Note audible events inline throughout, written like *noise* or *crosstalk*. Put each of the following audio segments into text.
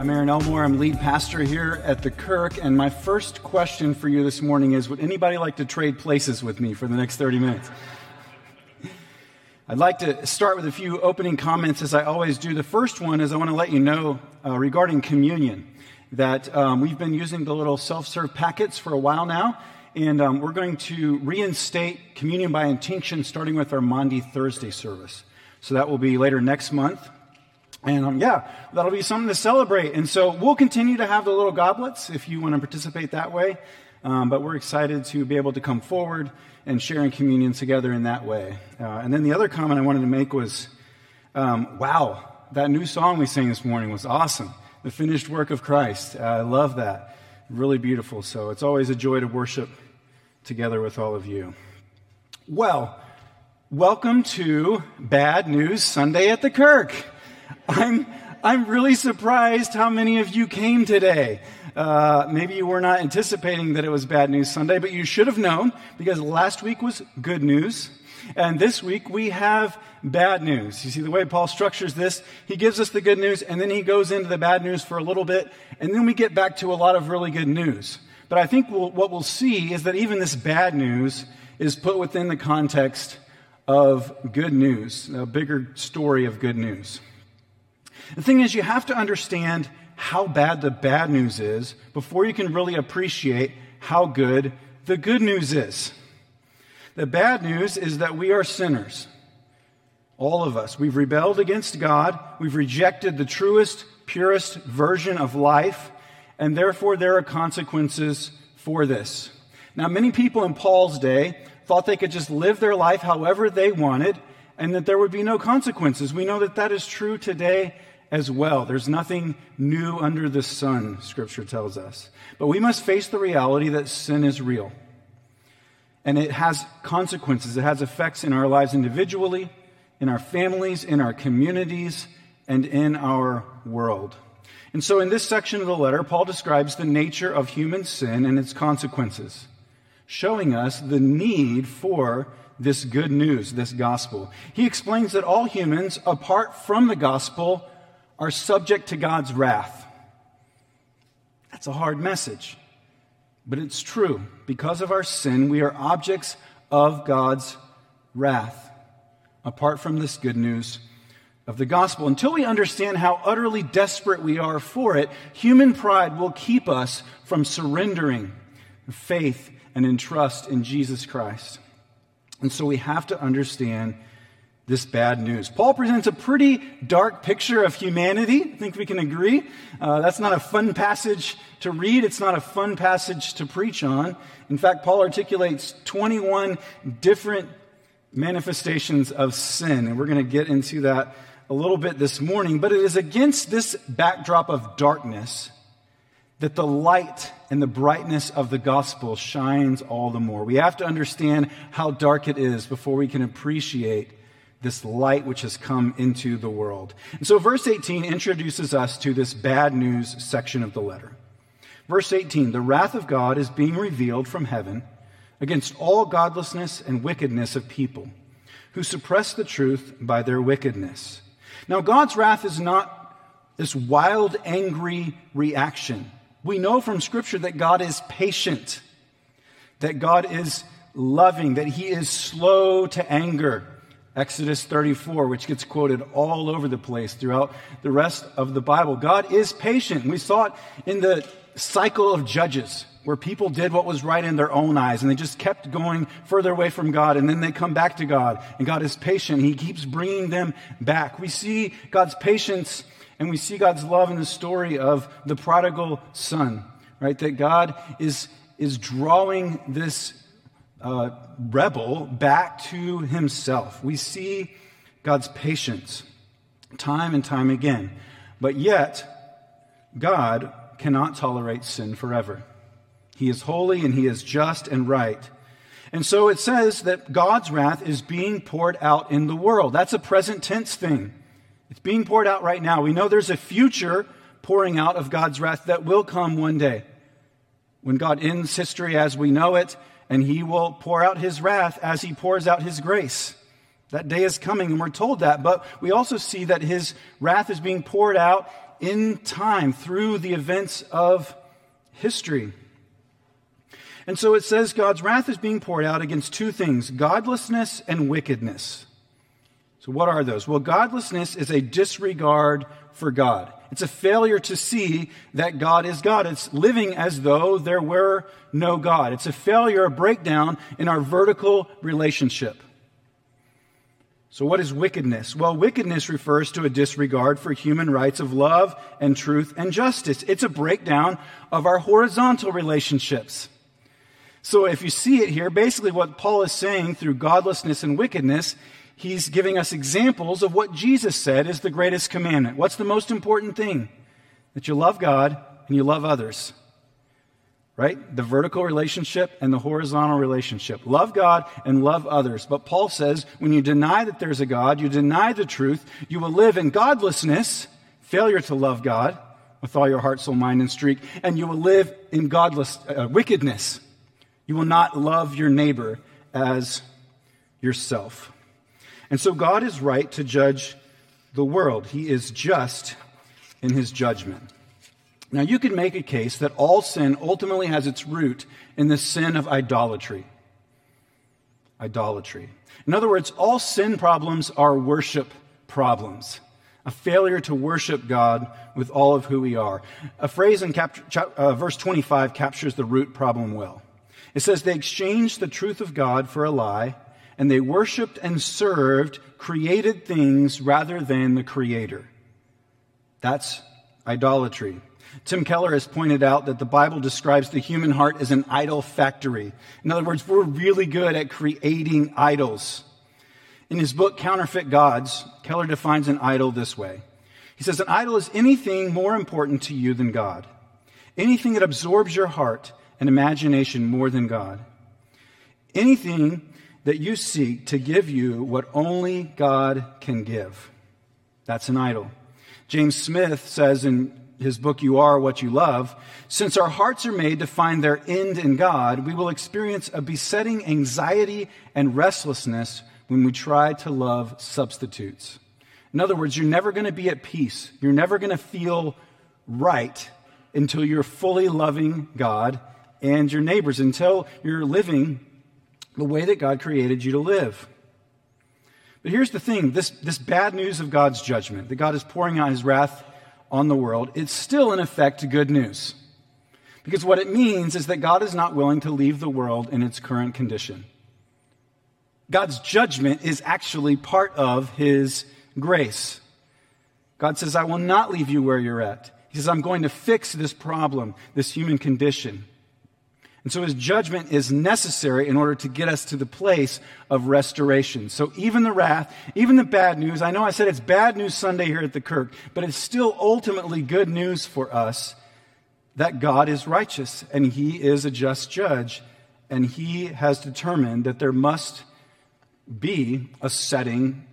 I'm Aaron Elmore. I'm lead pastor here at the Kirk. And my first question for you this morning is Would anybody like to trade places with me for the next 30 minutes? I'd like to start with a few opening comments as I always do. The first one is I want to let you know uh, regarding communion that um, we've been using the little self serve packets for a while now. And um, we're going to reinstate communion by intinction starting with our Maundy Thursday service. So that will be later next month. And um, yeah, that'll be something to celebrate. And so we'll continue to have the little goblets if you want to participate that way. Um, but we're excited to be able to come forward and sharing communion together in that way. Uh, and then the other comment I wanted to make was um, wow, that new song we sang this morning was awesome. The finished work of Christ. Uh, I love that. Really beautiful. So it's always a joy to worship together with all of you. Well, welcome to Bad News Sunday at the Kirk. I'm, I'm really surprised how many of you came today. Uh, maybe you were not anticipating that it was Bad News Sunday, but you should have known because last week was good news. And this week we have bad news. You see, the way Paul structures this, he gives us the good news and then he goes into the bad news for a little bit, and then we get back to a lot of really good news. But I think we'll, what we'll see is that even this bad news is put within the context of good news, a bigger story of good news. The thing is, you have to understand how bad the bad news is before you can really appreciate how good the good news is. The bad news is that we are sinners. All of us. We've rebelled against God. We've rejected the truest, purest version of life. And therefore, there are consequences for this. Now, many people in Paul's day thought they could just live their life however they wanted and that there would be no consequences. We know that that is true today as well. There's nothing new under the sun, Scripture tells us. But we must face the reality that sin is real. And it has consequences, it has effects in our lives individually, in our families, in our communities, and in our world. And so, in this section of the letter, Paul describes the nature of human sin and its consequences, showing us the need for this good news, this gospel. He explains that all humans, apart from the gospel, are subject to God's wrath. That's a hard message, but it's true. Because of our sin, we are objects of God's wrath, apart from this good news of the gospel. Until we understand how utterly desperate we are for it, human pride will keep us from surrendering faith and in trust in Jesus Christ. And so we have to understand this bad news. Paul presents a pretty dark picture of humanity. I think we can agree. Uh, that's not a fun passage to read. It's not a fun passage to preach on. In fact, Paul articulates 21 different manifestations of sin, and we're going to get into that a little bit this morning. But it is against this backdrop of darkness that the light and the brightness of the gospel shines all the more. We have to understand how dark it is before we can appreciate this light which has come into the world. And so verse 18 introduces us to this bad news section of the letter. Verse 18, the wrath of God is being revealed from heaven against all godlessness and wickedness of people who suppress the truth by their wickedness. Now, God's wrath is not this wild, angry reaction. We know from Scripture that God is patient, that God is loving, that He is slow to anger, Exodus 34, which gets quoted all over the place throughout the rest of the Bible. God is patient. We saw it in the cycle of Judges, where people did what was right in their own eyes and they just kept going further away from God and then they come back to God. And God is patient. He keeps bringing them back. We see God's patience and we see God's love in the story of the prodigal son, right? That God is, is drawing this uh, rebel back to himself. We see God's patience time and time again. But yet, God cannot tolerate sin forever. He is holy and he is just and right. And so it says that God's wrath is being poured out in the world. That's a present tense thing. It's being poured out right now. We know there's a future pouring out of God's wrath that will come one day when God ends history as we know it, and he will pour out his wrath as he pours out his grace. That day is coming, and we're told that. But we also see that his wrath is being poured out in time through the events of history. And so it says God's wrath is being poured out against two things godlessness and wickedness. So, what are those? Well, godlessness is a disregard for God. It's a failure to see that God is God. It's living as though there were no God. It's a failure, a breakdown in our vertical relationship. So, what is wickedness? Well, wickedness refers to a disregard for human rights of love and truth and justice. It's a breakdown of our horizontal relationships. So, if you see it here, basically what Paul is saying through godlessness and wickedness, he's giving us examples of what Jesus said is the greatest commandment. What's the most important thing? That you love God and you love others right? The vertical relationship and the horizontal relationship. Love God and love others. But Paul says when you deny that there's a God, you deny the truth, you will live in godlessness, failure to love God with all your heart, soul, mind, and streak, and you will live in godless uh, wickedness. You will not love your neighbor as yourself. And so God is right to judge the world. He is just in his judgment. Now, you could make a case that all sin ultimately has its root in the sin of idolatry. Idolatry. In other words, all sin problems are worship problems. A failure to worship God with all of who we are. A phrase in cap- uh, verse 25 captures the root problem well. It says, They exchanged the truth of God for a lie, and they worshiped and served created things rather than the Creator. That's idolatry. Tim Keller has pointed out that the Bible describes the human heart as an idol factory. In other words, we're really good at creating idols. In his book, Counterfeit Gods, Keller defines an idol this way. He says, An idol is anything more important to you than God, anything that absorbs your heart and imagination more than God, anything that you seek to give you what only God can give. That's an idol. James Smith says in his book, You Are What You Love, since our hearts are made to find their end in God, we will experience a besetting anxiety and restlessness when we try to love substitutes. In other words, you're never going to be at peace. You're never going to feel right until you're fully loving God and your neighbors, until you're living the way that God created you to live. But here's the thing this, this bad news of God's judgment, that God is pouring out his wrath on the world, it's still in effect good news. Because what it means is that God is not willing to leave the world in its current condition. God's judgment is actually part of his grace. God says, I will not leave you where you're at. He says, I'm going to fix this problem, this human condition. And so his judgment is necessary in order to get us to the place of restoration. So even the wrath, even the bad news, I know I said it's bad news Sunday here at the Kirk, but it's still ultimately good news for us that God is righteous and he is a just judge and he has determined that there must be a setting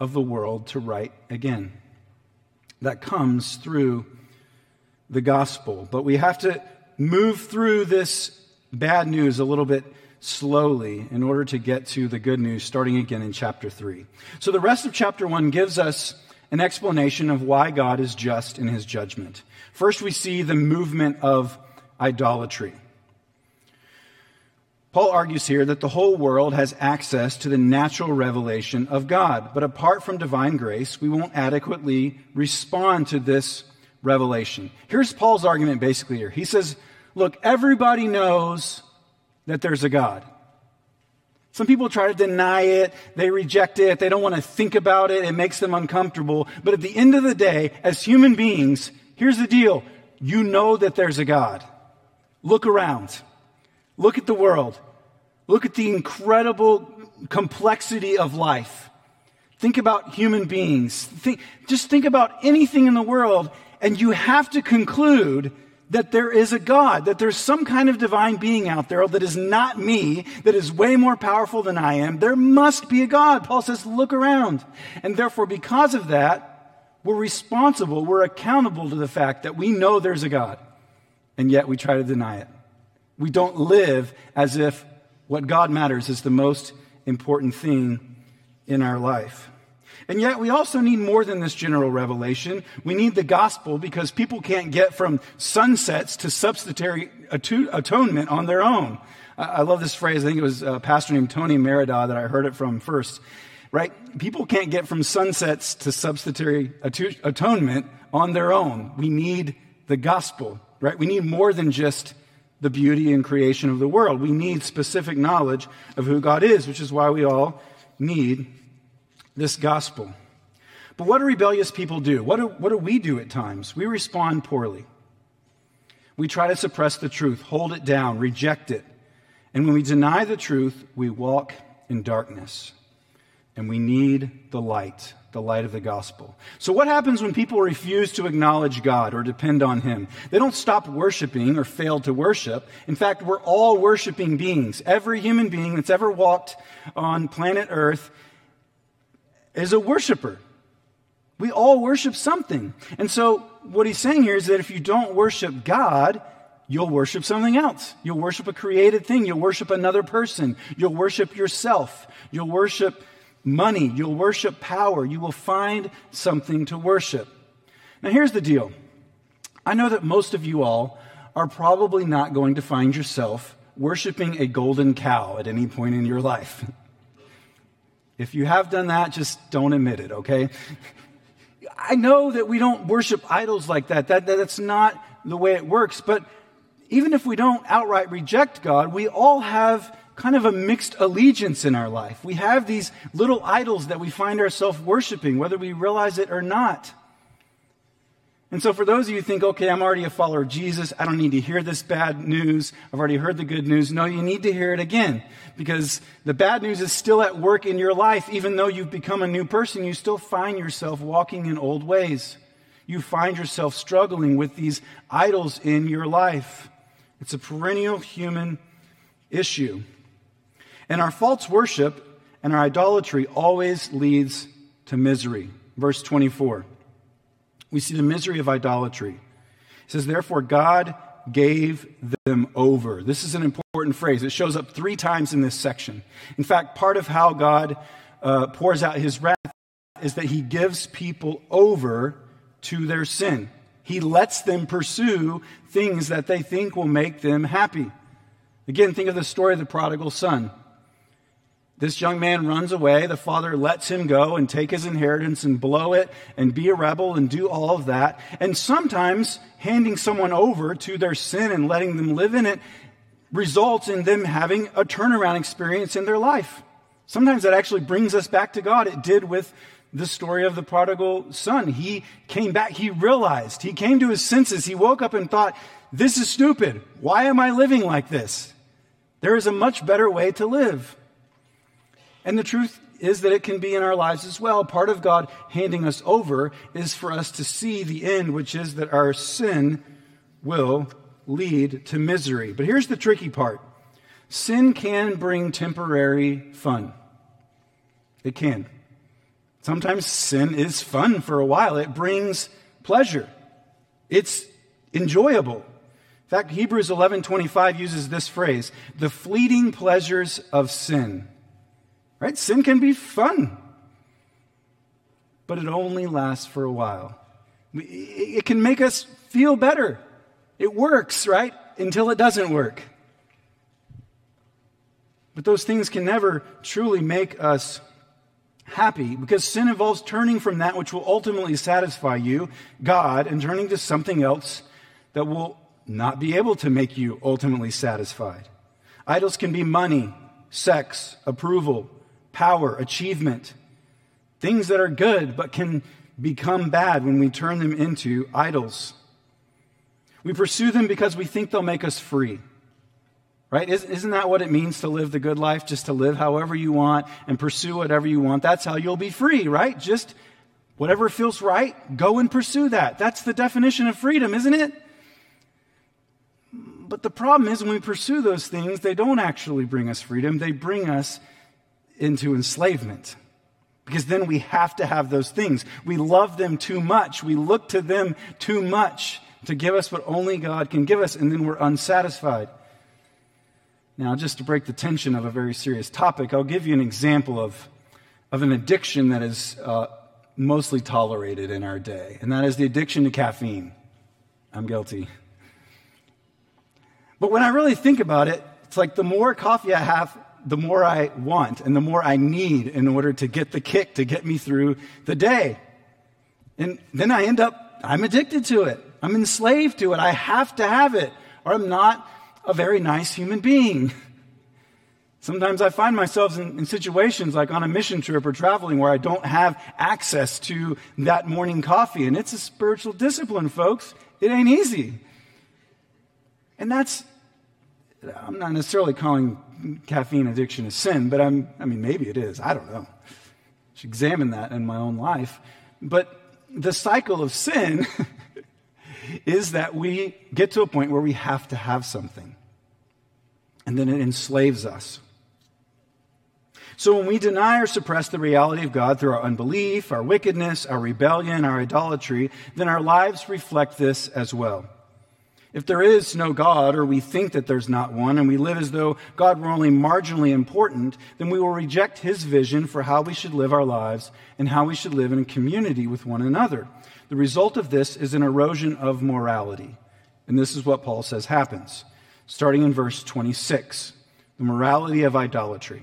of the world to right again. That comes through the gospel. But we have to move through this bad news a little bit slowly in order to get to the good news, starting again in chapter 3. So the rest of chapter 1 gives us an explanation of why God is just in his judgment. First, we see the movement of idolatry. Paul argues here that the whole world has access to the natural revelation of God, but apart from divine grace, we won't adequately respond to this revelation. Here's Paul's argument basically here. He says, Look, everybody knows that there's a God. Some people try to deny it, they reject it, they don't want to think about it, it makes them uncomfortable. But at the end of the day, as human beings, here's the deal you know that there's a God. Look around, look at the world, look at the incredible complexity of life. Think about human beings. Think, just think about anything in the world, and you have to conclude that there is a God, that there's some kind of divine being out there that is not me, that is way more powerful than I am. There must be a God. Paul says, look around. And therefore, because of that, we're responsible, we're accountable to the fact that we know there's a God, and yet we try to deny it. We don't live as if what God matters is the most important thing in our life. And yet we also need more than this general revelation. We need the gospel because people can't get from sunsets to substitutionary atonement on their own. I love this phrase. I think it was a pastor named Tony Merida that I heard it from first. Right? People can't get from sunsets to substitutionary atonement on their own. We need the gospel, right? We need more than just the beauty and creation of the world. We need specific knowledge of who God is, which is why we all need this gospel. But what do rebellious people do? What do, what do we do at times? We respond poorly. We try to suppress the truth, hold it down, reject it. And when we deny the truth, we walk in darkness. And we need the light, the light of the gospel. So, what happens when people refuse to acknowledge God or depend on Him? They don't stop worshiping or fail to worship. In fact, we're all worshiping beings. Every human being that's ever walked on planet Earth is a worshiper. We all worship something. And so, what he's saying here is that if you don't worship God, you'll worship something else. You'll worship a created thing. You'll worship another person. You'll worship yourself. You'll worship money. You'll worship power. You will find something to worship. Now, here's the deal I know that most of you all are probably not going to find yourself worshiping a golden cow at any point in your life. *laughs* If you have done that, just don't admit it, okay? I know that we don't worship idols like that. that. That's not the way it works. But even if we don't outright reject God, we all have kind of a mixed allegiance in our life. We have these little idols that we find ourselves worshiping, whether we realize it or not. And so, for those of you who think, okay, I'm already a follower of Jesus, I don't need to hear this bad news, I've already heard the good news. No, you need to hear it again because the bad news is still at work in your life. Even though you've become a new person, you still find yourself walking in old ways. You find yourself struggling with these idols in your life. It's a perennial human issue. And our false worship and our idolatry always leads to misery. Verse 24 we see the misery of idolatry. It says, Therefore, God gave them over. This is an important phrase. It shows up three times in this section. In fact, part of how God uh, pours out his wrath is that he gives people over to their sin. He lets them pursue things that they think will make them happy. Again, think of the story of the prodigal son. This young man runs away. The father lets him go and take his inheritance and blow it and be a rebel and do all of that. And sometimes handing someone over to their sin and letting them live in it results in them having a turnaround experience in their life. Sometimes that actually brings us back to God. It did with the story of the prodigal son. He came back. He realized. He came to his senses. He woke up and thought, this is stupid. Why am I living like this? There is a much better way to live. And the truth is that it can be in our lives as well. Part of God handing us over is for us to see the end, which is that our sin will lead to misery. But here's the tricky part sin can bring temporary fun. It can. Sometimes sin is fun for a while, it brings pleasure, it's enjoyable. In fact, Hebrews 11:25 uses this phrase, the fleeting pleasures of sin. Right? Sin can be fun, but it only lasts for a while. It can make us feel better. It works, right? Until it doesn't work. But those things can never truly make us happy because sin involves turning from that which will ultimately satisfy you, God, and turning to something else that will not be able to make you ultimately satisfied. Idols can be money, sex, approval, power, achievement, things that are good but can become bad when we turn them into idols. We pursue them because we think they'll make us free. Right? Isn't that what it means to live the good life? Just to live however you want and pursue whatever you want. That's how you'll be free, right? Just whatever feels right, go and pursue that. That's the definition of freedom, isn't it? But the problem is when we pursue those things, they don't actually bring us freedom. They bring us into enslavement. Because then we have to have those things. We love them too much. We look to them too much to give us what only God can give us, and then we're unsatisfied. Now, just to break the tension of a very serious topic, I'll give you an example of, of an addiction that is uh, mostly tolerated in our day, and that is the addiction to caffeine. I'm guilty. But when I really think about it, it's like the more coffee I have, the more I want and the more I need in order to get the kick to get me through the day. And then I end up, I'm addicted to it. I'm enslaved to it. I have to have it or I'm not a very nice human being. *laughs* Sometimes I find myself in, in, situations like on a mission trip or traveling where I don't have access to that morning coffee. And it's a spiritual discipline, folks. It ain't easy. And that's, I'm not necessarily calling caffeine addiction a sin, but I'm, I mean, maybe it is. I don't know. I should examine that in my own life. But the cycle of sin *laughs* is that we get to a point where we have to have something. And then it enslaves us. So when we deny or suppress the reality of God through our unbelief, our wickedness, our rebellion, our idolatry, then our lives reflect this as well. If there is no God, or we think that there's not one, and we live as though God were only marginally important, then we will reject his vision for how we should live our lives and how we should live in community with one another. The result of this is an erosion of morality. And this is what Paul says happens, starting in verse 26 the morality of idolatry.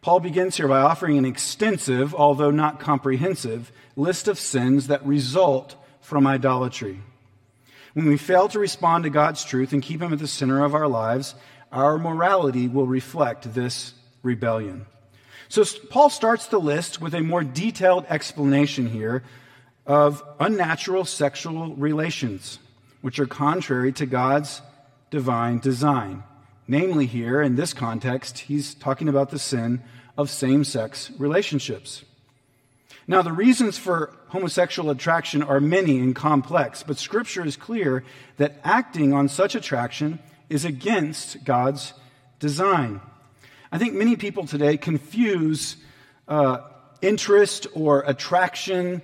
Paul begins here by offering an extensive, although not comprehensive, list of sins that result from idolatry. When we fail to respond to God's truth and keep Him at the center of our lives, our morality will reflect this rebellion. So Paul starts the list with a more detailed explanation here of unnatural sexual relations, which are contrary to God's divine design. Namely, here in this context, he's talking about the sin of same sex relationships. Now, the reasons for homosexual attraction are many and complex, but Scripture is clear that acting on such attraction is against God's design. I think many people today confuse uh, interest or attraction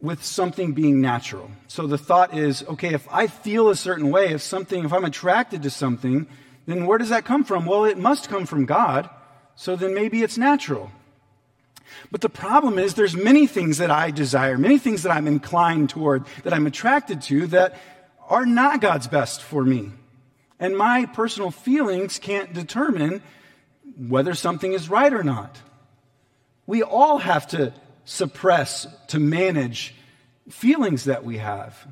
with something being natural. So the thought is okay, if I feel a certain way, if something, if I'm attracted to something, then where does that come from? Well, it must come from God, so then maybe it's natural. But the problem is there's many things that I desire, many things that I'm inclined toward, that I'm attracted to that are not God's best for me. And my personal feelings can't determine whether something is right or not. We all have to suppress, to manage feelings that we have.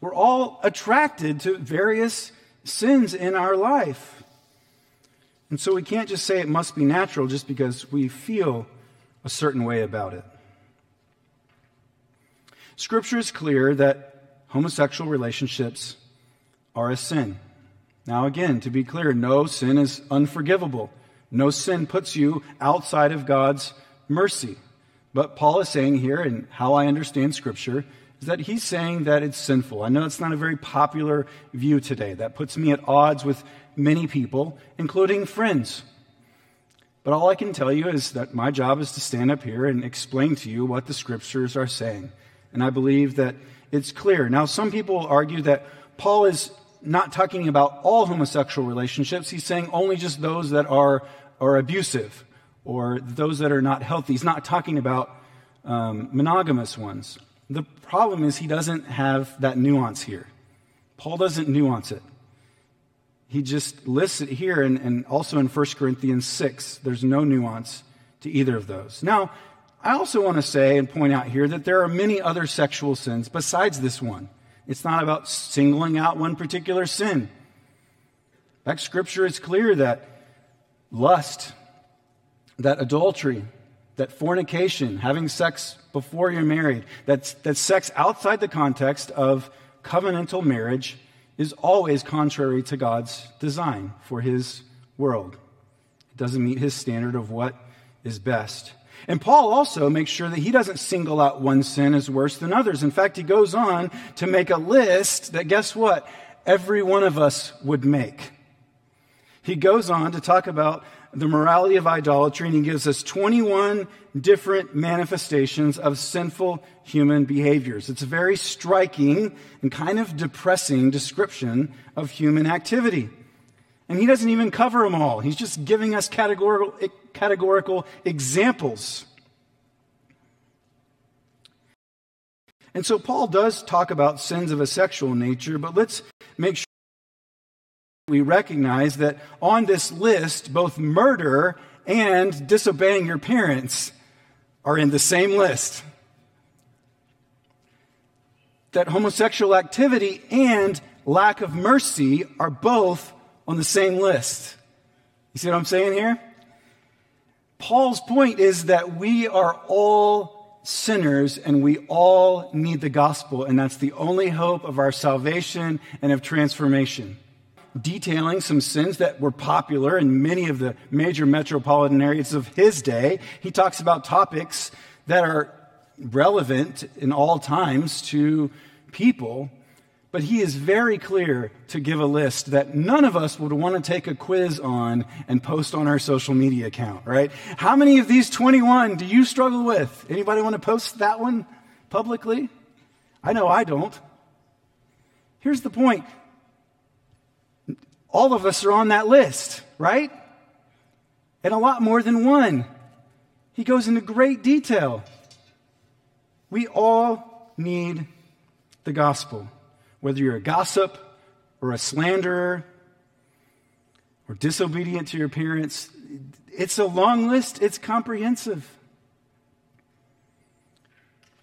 We're all attracted to various sins in our life. And so we can't just say it must be natural just because we feel a certain way about it. Scripture is clear that homosexual relationships are a sin. Now, again, to be clear, no sin is unforgivable. No sin puts you outside of God's mercy. But Paul is saying here, and how I understand Scripture, is that he's saying that it's sinful. I know it's not a very popular view today. That puts me at odds with many people, including friends. But all I can tell you is that my job is to stand up here and explain to you what the scriptures are saying. And I believe that it's clear. Now, some people argue that Paul is not talking about all homosexual relationships. He's saying only just those that are, are abusive or those that are not healthy. He's not talking about um, monogamous ones. The problem is he doesn't have that nuance here. Paul doesn't nuance it he just lists it here and, and also in 1 Corinthians 6. There's no nuance to either of those. Now, I also want to say and point out here that there are many other sexual sins besides this one. It's not about singling out one particular sin. In fact, Scripture is clear that lust, that adultery, that fornication, having sex before you're married, that's, that sex outside the context of covenantal marriage is always contrary to God's design for his world. It doesn't meet his standard of what is best. And Paul also makes sure that he doesn't single out one sin as worse than others. In fact, he goes on to make a list that, guess what? every one of us would make. He goes on to talk about the morality of idolatry, and he gives us 21 different manifestations of sinful human behaviors. It's a very striking and kind of depressing description of human activity. And he doesn't even cover them all. He's just giving us categorical, categorical examples. And so Paul does talk about sins of a sexual nature, but let's make sure we recognize that on this list, both murder and disobeying your parents are in the same list. That homosexual activity and lack of mercy are both on the same list. You see what I'm saying here? Paul's point is that we are all sinners and we all need the gospel, and that's the only hope of our salvation and of transformation detailing some sins that were popular in many of the major metropolitan areas of his day. He talks about topics that are relevant in all times to people. But he is very clear to give a list that none of us would want to take a quiz on and post on our social media account, right? How many of these 21 do you struggle with? Anybody want to post that one publicly? I know I don't. Here's the point all of us are on that list, right? And a lot more than one. He goes into great detail. We all need the gospel. Whether you're a gossip or a slanderer or disobedient to your parents, it's a long list, it's comprehensive.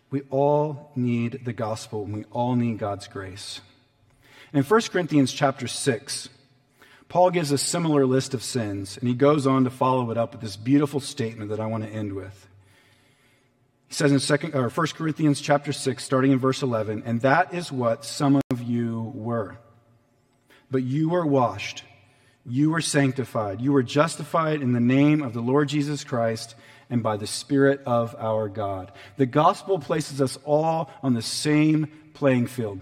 We all need the gospel and we all need God's grace. in 1 Corinthians chapter 6, Paul gives a similar list of sins, and he goes on to follow it up with this beautiful statement that I want to end with. He says in second, or 1 Corinthians chapter 6, starting in verse 11, and that is what some of you were. But you were washed, you were sanctified, you were justified in the name of the Lord Jesus Christ and by the Spirit of our God. The gospel places us all on the same playing field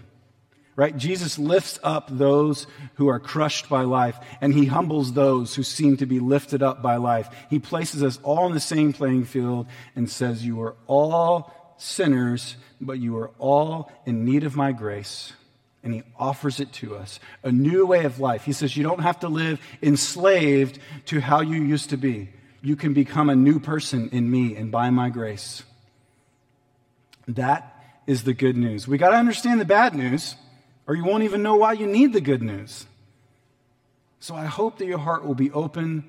right? Jesus lifts up those who are crushed by life, and he humbles those who seem to be lifted up by life. He places us all in the same playing field and says, You are all sinners, but you are all in need of my grace. And he offers it to us a new way of life. He says, You don't have to live enslaved to how you used to be. You can become a new person in me and by my grace. That is the good news. We got to understand the bad news or you won't even know why you need the good news. So I hope that your heart will be open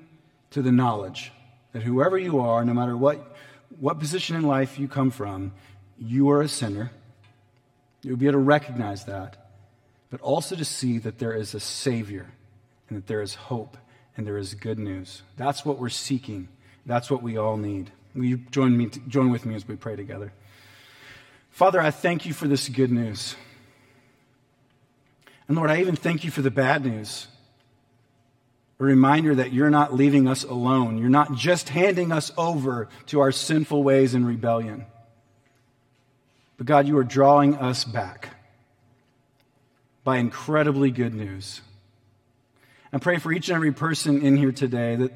to the knowledge that whoever you are, no matter what, what position in life you come from, you are a sinner. You'll be able to recognize that, but also to see that there is a Savior and that there is hope and there is good news. That's what we're seeking. That's what we all need. Will you join, me, join with me as we pray together? Father, I thank you for this good news. And Lord, I even thank you for the bad news. A reminder that you're not leaving us alone. You're not just handing us over to our sinful ways and rebellion. But God, you are drawing us back by incredibly good news. I pray for each and every person in here today that,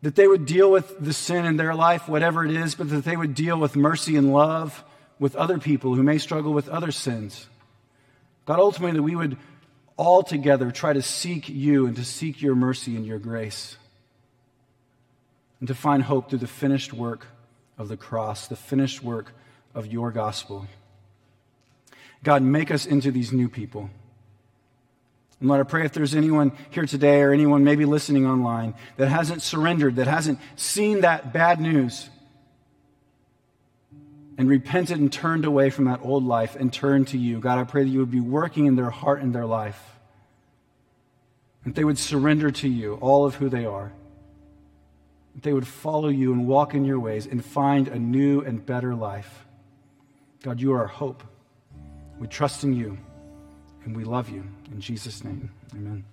that they would deal with the sin in their life, whatever it is, but that they would deal with mercy and love with other people who may struggle with other sins. God, ultimately, that we would all together try to seek you and to seek your mercy and your grace. And to find hope through the finished work of the cross, the finished work of your gospel. God, make us into these new people. And Lord, I pray if there's anyone here today or anyone maybe listening online that hasn't surrendered, that hasn't seen that bad news, and repented and turned away from that old life and turned to you. God, I pray that you would be working in their heart and their life. That they would surrender to you all of who they are. That they would follow you and walk in your ways and find a new and better life. God, you are our hope. We trust in you and we love you. In Jesus' name, amen.